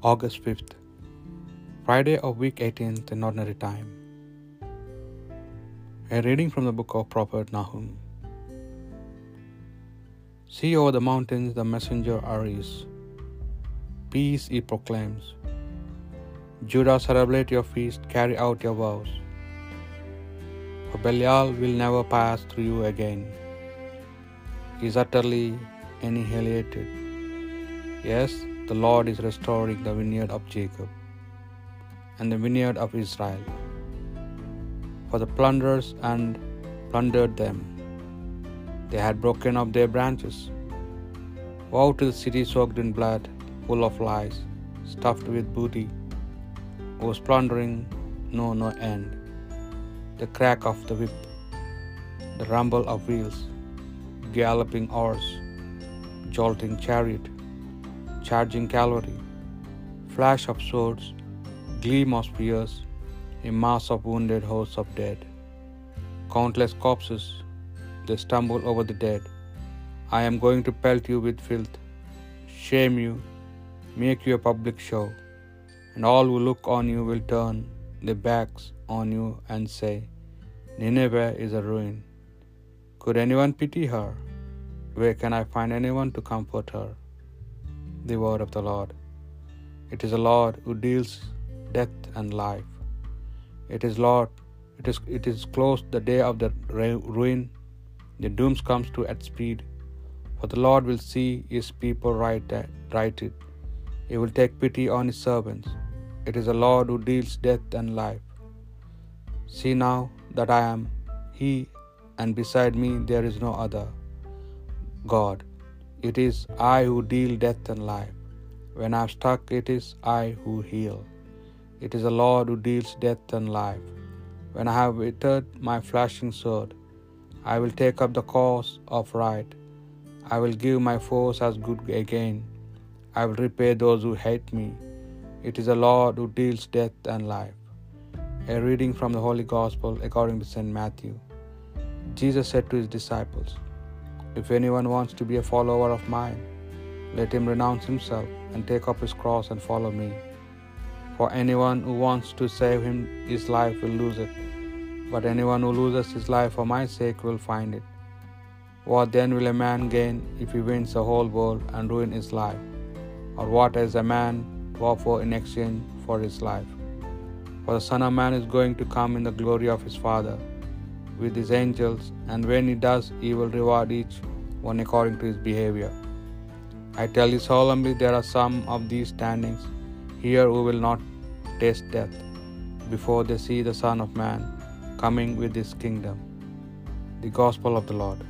August 5th, Friday of week 18th in ordinary time. A reading from the book of Prophet Nahum. See over the mountains the messenger Aries. Peace he proclaims. Judah, celebrate your feast, carry out your vows. For Belial will never pass through you again. He is utterly annihilated. Yes, the Lord is restoring the vineyard of Jacob and the vineyard of Israel. For the plunderers and plundered them. They had broken up their branches. Woe to the city soaked in blood, full of lies, stuffed with booty, whose plundering know no end. The crack of the whip, the rumble of wheels, galloping horse, jolting chariot, charging cavalry, flash of swords, gleam of spears, a mass of wounded hosts of dead. Countless corpses, they stumble over the dead. I am going to pelt you with filth, shame you, make you a public show, and all who look on you will turn their backs on you and say, Nineveh is a ruin. Could anyone pity her? Where can I find anyone to comfort her? The word of the Lord. It is the Lord who deals death and life. It is Lord, it is it is close the day of the ruin, the dooms comes to at speed. For the Lord will see his people right righted. He will take pity on his servants. It is the Lord who deals death and life. See now that I am he, and beside me there is no other. God, it is I who deal death and life. When I am struck, it is I who heal. It is the Lord who deals death and life. When I have withered my flashing sword, I will take up the cause of right. I will give my foes as good again. I will repay those who hate me. It is the Lord who deals death and life. A reading from the Holy Gospel according to St. Matthew. Jesus said to his disciples, If anyone wants to be a follower of mine, let him renounce himself and take up his cross and follow me. For anyone who wants to save him his life will lose it, but anyone who loses his life for my sake will find it. What then will a man gain if he wins the whole world and ruin his life? Or what has a man to offer in exchange for his life? For the Son of Man is going to come in the glory of his Father with his angels, and when he does, he will reward each one according to his behavior. I tell you solemnly, there are some of these standings here who will not taste death before they see the Son of Man coming with his kingdom. The Gospel of the Lord.